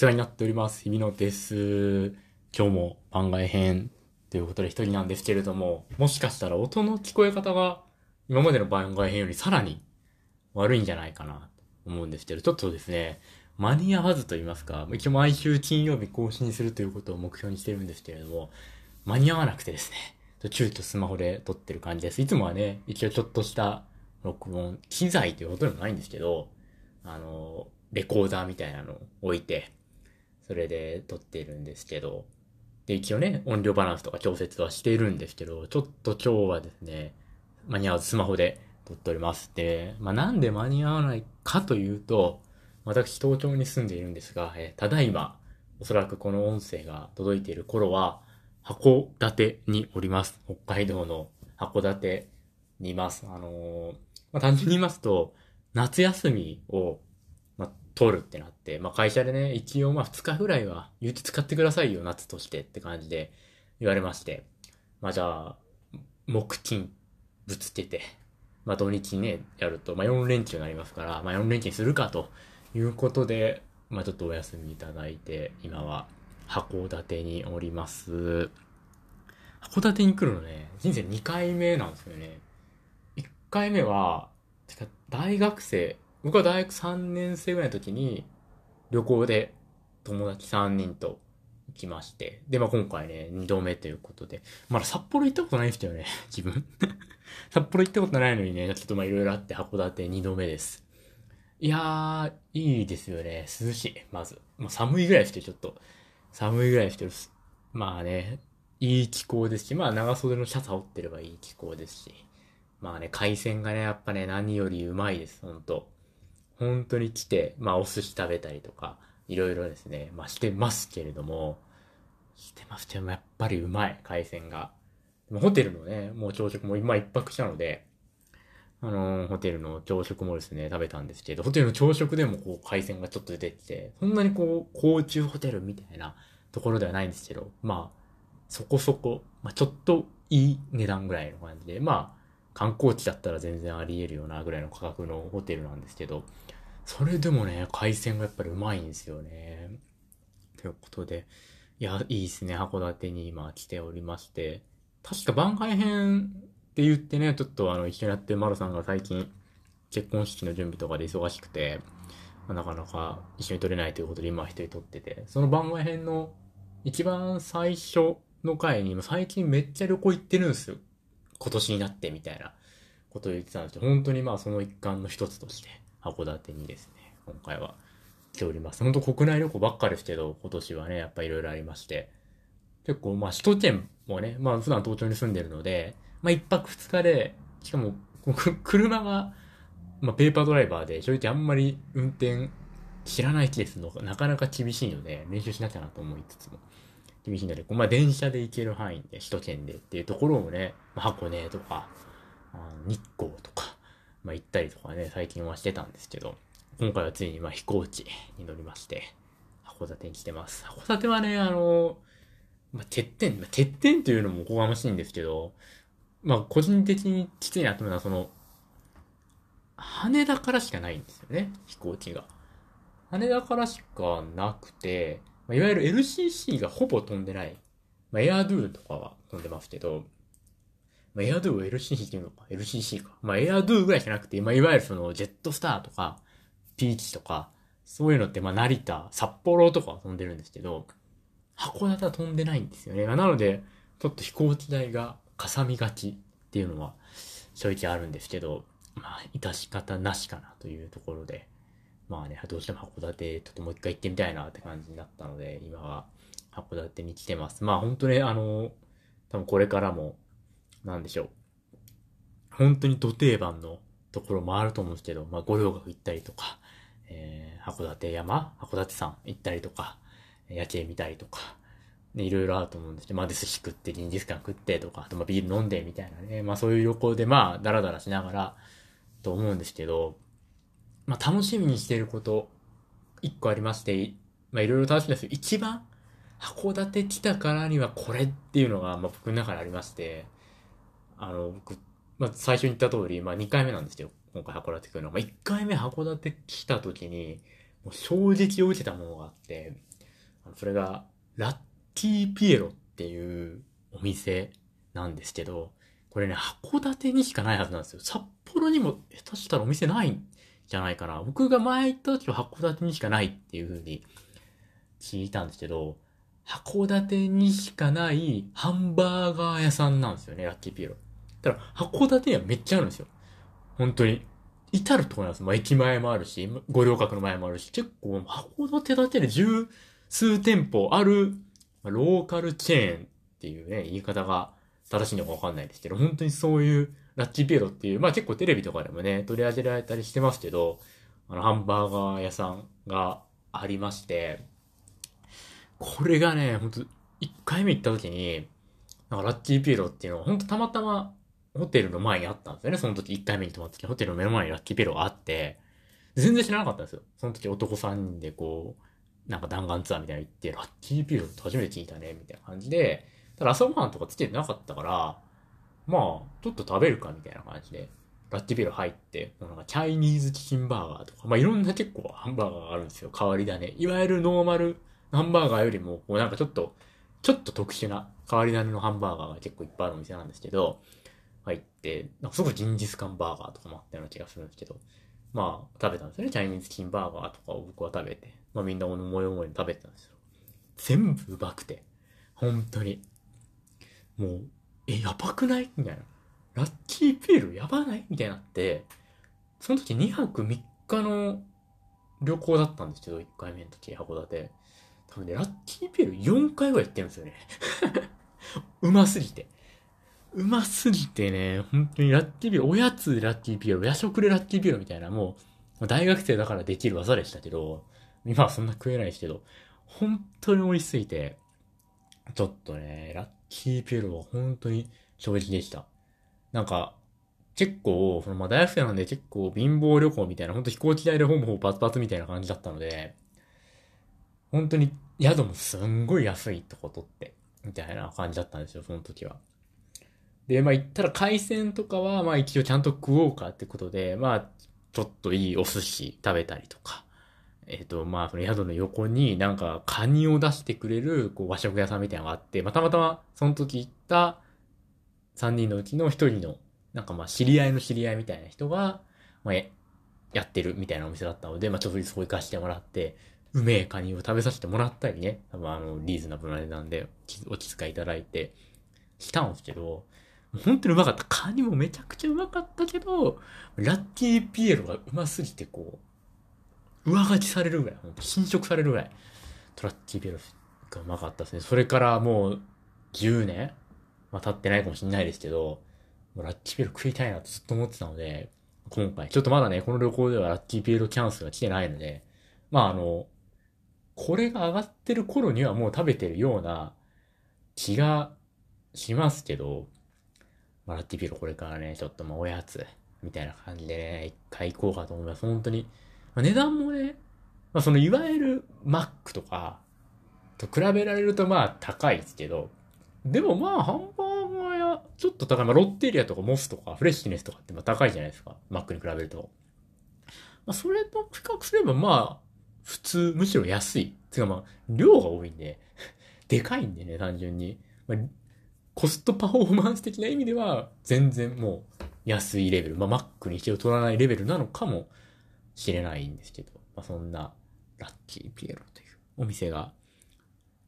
世話になっております。日比野です。今日も番外編ということで一人なんですけれども、もしかしたら音の聞こえ方が今までの番外編よりさらに悪いんじゃないかなと思うんですけど、ちょっとですね、間に合わずと言いますか、一応毎週金曜日更新するということを目標にしてるんですけれども、間に合わなくてですね、急遽スマホで撮ってる感じです。いつもはね、一応ちょっとした録音、機材ということでもないんですけど、あの、レコーダーみたいなのを置いて、それで撮っているんですけど、で、一応ね、音量バランスとか調節はしているんですけど、ちょっと今日はですね、間に合わずスマホで撮っております。で、まあ、なんで間に合わないかというと、私、東京に住んでいるんですが、えただいま、おそらくこの音声が届いている頃は、函館におります。北海道の函館にいます。あのーまあ、単純に言いますと、夏休みを、取るってなって、まあ、会社でね、一応まあ2日ぐらいは、有給使ってくださいよ、夏としてって感じで言われまして。まあ、じゃあ、木金ぶつけて、まあ、土日ね、やると、まあ、4連休になりますから、まあ、4連休にするかということで、まあ、ちょっとお休みいただいて、今は函館におります。函館に来るのね、人生2回目なんですよね。1回目は、大学生、僕は大学3年生ぐらいの時に旅行で友達3人と行きまして。で、まあ今回ね、2度目ということで。まだ札幌行ったことないんですよね、自分。札幌行ったことないのにね、ちょっとまあいろいろあって函館2度目です。いやー、いいですよね。涼しい、まず。まあ寒いぐらいして、ちょっと。寒いぐらいしてる。まあね、いい気候ですし、まあ長袖のシャツ羽織ってればいい気候ですし。まあね、海鮮がね、やっぱね、何よりうまいです、ほんと。本当に来て、まあお寿司食べたりとか、いろいろですね、まあしてますけれども、してますけども、やっぱりうまい、海鮮が。でもホテルのね、もう朝食も今一泊したので、あのーホテルの朝食もですね、食べたんですけど、ホテルの朝食でもこう海鮮がちょっと出てきて、そんなにこう、高級ホテルみたいなところではないんですけど、まあ、そこそこ、まあちょっといい値段ぐらいの感じで、まあ、観光地だったら全然あり得るようなぐらいの価格のホテルなんですけど、それでもね、海鮮がやっぱりうまいんですよね。ということで、いや、いいですね、函館に今来ておりまして、確か番外編って言ってね、ちょっとあの、一緒にやってるマロさんが最近、結婚式の準備とかで忙しくて、なかなか一緒に撮れないということで今一人撮ってて、その番外編の一番最初の回に、最近めっちゃ旅行行ってるんですよ。今年になってみたいなことを言ってたんですけど、本当にまあその一環の一つとして、函館にですね、今回は来ております。本当国内旅行ばっかですけど、今年はね、やっぱいろいろありまして、結構まあ首都圏もね、まあ普段東京に住んでるので、まあ一泊二日で、しかも、車が、まあペーパードライバーで、正直あんまり運転知らないケースのなかなか厳しいので、練習しなきゃなと思いつつも。厳しいので、まあ、電車で行ける範囲で、首都圏でっていうところをね、まあ、箱根とか、あ日光とか、まあ、行ったりとかね、最近はしてたんですけど、今回はついにまあ飛行機に乗りまして、函館に来てます。函館はね、あの、まあ、てっぺん、まあ、てっぺんというのもおこがましいんですけど、まあ、個人的にきついなと思うのは、その、羽田からしかないんですよね、飛行機が。羽田からしかなくて、まあ、いわゆる LCC がほぼ飛んでない。まあ、エアドゥとかは飛んでますけど、まあ、エアドゥを LCC っていうのか ?LCC か。まあ、エアドゥぐらいじゃなくて、まあ、いわゆるその、ジェットスターとか、ピーチとか、そういうのって、まあ、成田、札幌とか飛んでるんですけど、函館は飛んでないんですよね。なので、ちょっと飛行機代がかさみがちっていうのは、正直あるんですけど、まあ、致し方なしかなというところで、まあね、どうしても函館、ちょっともう一回行ってみたいなって感じになったので、今は函館に来てます。まあ本当にあの、多分これからも、なんでしょう。本当に土定番のところもあると思うんですけど、まあ五稜郭行ったりとか、えー、函館山函館山行ったりとか、夜景見たりとか、ね、いろいろあると思うんですけど、まあで寿司食って、ジンギスカン食ってとか、あとまビール飲んでみたいなね、まあそういう旅行でまあダラダラしながら、と思うんですけど、まあ、楽しみにしてること、一個ありまして、まあ、いろいろ楽しみですけど、一番、函館来たからにはこれっていうのが、まあ、僕の中でありまして、あの、僕、まあ、最初に言った通り、まあ、2回目なんですよ。今回函館来るのは。まあ、1回目函館来た時に、もう衝撃を受けたものがあって、それが、ラッキーピエロっていうお店なんですけど、これね、函館にしかないはずなんですよ。札幌にも下手したらお店ないんじゃないかな。僕が前行った時は函館にしかないっていう風に聞いたんですけど、函館にしかないハンバーガー屋さんなんですよね、ラッキーピエロ。ただ、函館にはめっちゃあるんですよ。本当に。至るところなんです。まあ、駅前もあるし、五稜郭の前もあるし、結構、函館だけで十数店舗ある、ローカルチェーンっていうね、言い方が正しいのかわかんないですけど、本当にそういうラッキーピエロっていう、まあ結構テレビとかでもね、取り上げられたりしてますけど、あの、ハンバーガー屋さんがありまして、これがね、本当一回目行った時に、なんかラッキーピエロっていうのは、本当たまたまホテルの前にあったんですよね。その時一回目に泊まった時、ホテルの目の前にラッキーピエロがあって、全然知らなかったんですよ。その時男3人でこう、なんか弾丸ツアーみたいな行って、ラッキーピロって初めて聞いたね、みたいな感じで、ただ朝ごはんとかつけてなかったから、まあ、ちょっと食べるかみたいな感じで、ラッキーピロ入って、なんかチャイニーズチキンバーガーとか、まあいろんな結構ハンバーガーがあるんですよ。変わり種。いわゆるノーマルハンバーガーよりも、こうなんかちょっと、ちょっと特殊な変わり種のハンバーガーが結構いっぱいあるお店なんですけど、入って、なんかすごいジンギスカンバーガーとかもあったような気がするんですけど、まあ食べたんですよね。チャイニーズチキンバーガーとかを僕は食べて、まあみんな思い思いに食べてたんですよ。全部うまくて、本当に。もう、え、やばくない？みたいな。ラッキーピエロやばない？みたいになって、その時2泊3日の旅行だったんですけど、1回目の時、函館。多分ね、ラッキーピエロ4回ぐらい行ってるんですよね。うますぎて。うますぎてね、本当にラッキーピエロ、おやつでラッキーピエロ、夜食でラッキーピエロみたいな、もう、大学生だからできる技でしたけど、今はそんな食えないですけど、本当に美味しすぎて、ちょっとね、ラッキーピエロは本当に衝撃でした。なんか、結構、そのまあ大学生なんで結構貧乏旅行みたいな、本当飛行機代でほぼほぼパツパツみたいな感じだったので、本当に宿もすんごい安いとこ取って、みたいな感じだったんですよ、その時は。で、まあ行ったら海鮮とかは、まあ一応ちゃんと食おうかってことで、まあ、ちょっといいお寿司食べたりとか、えっ、と、まあ、その宿の横になんかカニを出してくれるこう和食屋さんみたいなのがあって、まあ、たまたまその時行った3人のうちの1人の、なんかまあ知り合いの知り合いみたいな人が、まあ、やってるみたいなお店だったので、まあ、ちょっとそこ行かしてもらって、うめえカニを食べさせてもらったりね、多分あの、リーズナブルな値段でお気遣いいただいて、したんですけど、本当にうまかった。カニもめちゃくちゃうまかったけど、ラッキーピエロがうますぎてこう、上書きされるぐらい、侵食されるぐらい、トラッキーピエロがうまかったですね。それからもう10年まあ経ってないかもしれないですけど、もうラッキーピエロ食いたいなとずっと思ってたので、今回、ちょっとまだね、この旅行ではラッキーピエロキャンスが来てないので、まああの、これが上がってる頃にはもう食べてるような気がしますけど、まあ、ラッキーピエロこれからね、ちょっとまあおやつ、みたいな感じでね、一回行こうかと思います。本当に。まあ、値段もね、まあそのいわゆるマックとかと比べられるとまあ高いですけど、でもまあハンバーガーやちょっと高い、まあロッテリアとかモスとかフレッシュネスとかってまあ高いじゃないですか。マックに比べると。まあそれと比較すればまあ普通、むしろ安い。つかまあ量が多いんで、でかいんでね、単純に。まあコストパフォーマンス的な意味では、全然もう安いレベル、まあ、マックに一応取らないレベルなのかもしれないんですけど、まあ、そんなラッキーピエロというお店が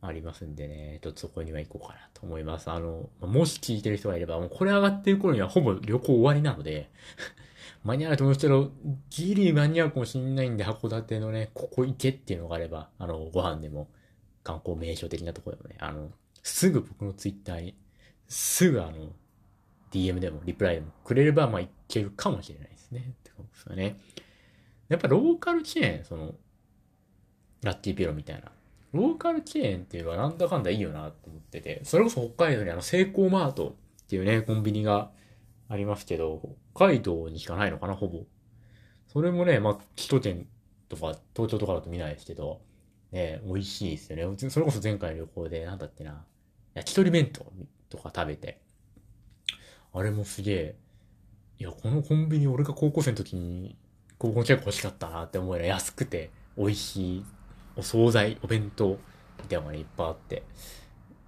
ありますんでね、ちょっとそこには行こうかなと思います。あの、もし聞いてる人がいれば、もうこれ上がってる頃にはほぼ旅行終わりなので、間に合わないと思うけど、ギリ間に合うかもしれないんで、函館のね、ここ行けっていうのがあれば、あの、ご飯でも、観光名所的なところでもね、あの、すぐ僕のツイッターにすぐあの、DM でもリプライでもくれれば、まあいけるかもしれないですね。ってことですよね。やっぱローカルチェーン、その、ラッキーピロみたいな。ローカルチェーンっていうのはなんだかんだいいよなって思ってて、それこそ北海道にあの、セイコーマートっていうね、コンビニがありますけど、北海道にしかないのかな、ほぼ。それもね、まあ、首都圏とか、東京とかだと見ないですけど、ね、美味しいですよね。それこそ前回の旅行で、なんだってな、焼き鳥弁当とか食べて、あれもすげえ、いや、このコンビニ俺が高校生の時に、高校の近く欲しかったなって思える安くて、美味しいお惣菜、お弁当みたいなのが、ね、いっぱいあって、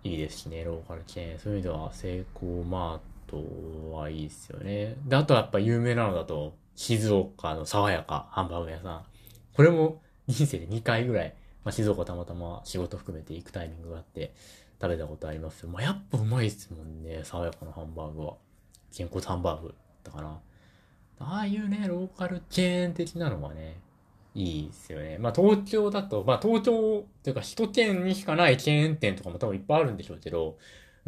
いいですしね、ローカルチェーン。そういう意味では、セイコーマートはいいですよね。で、あとはやっぱ有名なのだと、静岡の爽やかハンバーグ屋さん。これも人生で2回ぐらい、まあ、静岡たまたま仕事含めて行くタイミングがあって、食べたことありますよ。まあ、やっぱうまいっすもんね、爽やかなハンバーグは。健康ハンバーグだから。ああいうね、ローカルチェーン的なのはね、いいですよね。まあ東京だと、まあ東京っていうか首都圏にしかないチェーン店とかも多分いっぱいあるんでしょうけど、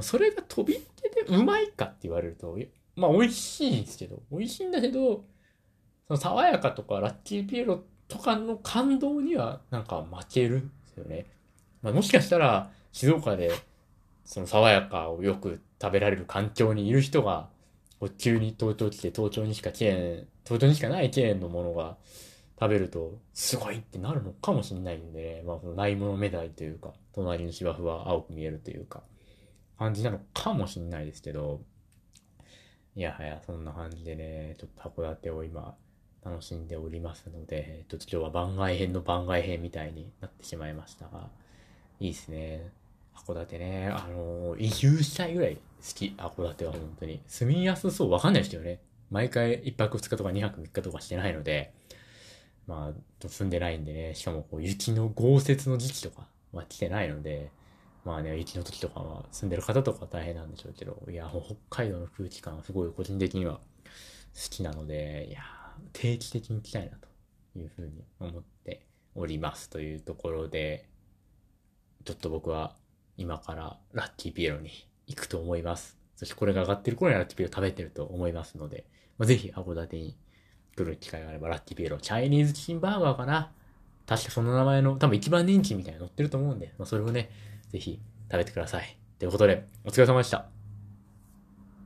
それが飛び手でうまいかって言われると、まあ美味しいんですけど、美味しいんだけど、その爽やかとかラッキーピエロとかの感動にはなんか負けるんですよね。まあもしかしたら静岡でその爽やかをよく食べられる環境にいる人が、急に東京来て東京にしかチェーン、東京にしかないチェーンのものが食べると、すごいってなるのかもしれないんで、ね、まあ、そのないもの目代というか、隣の芝生は青く見えるというか、感じなのかもしれないですけど、いやはや、そんな感じでね、ちょっと函館を今、楽しんでおりますので、ちょっと今日は番外編の番外編みたいになってしまいましたが、いいですね。函館ね、あのー、移住したいぐらい好き、函館は本当に。住みやすそう、わかんないですよね。毎回1泊2日とか2泊3日とかしてないので、まあ、住んでないんでね、しかもこう雪の豪雪の時期とかは来てないので、まあね、雪の時とかは住んでる方とか大変なんでしょうけど、いや、もう北海道の空気感はすごい個人的には好きなので、いや、定期的に来たいなというふうに思っておりますというところで、ちょっと僕は今からラッキーピエロに行くと思います。そしてこれが上がってる頃にはラッキーピエロ食べてると思いますので、まあ、ぜひ函館に来る機会があれば、ラッキーピエロ、チャイニーズチキンバーガーかな確かその名前の、多分一番人気みたいなの載ってると思うんで、まあ、それをね、ぜひ食べてください。ということで、お疲れ様でした。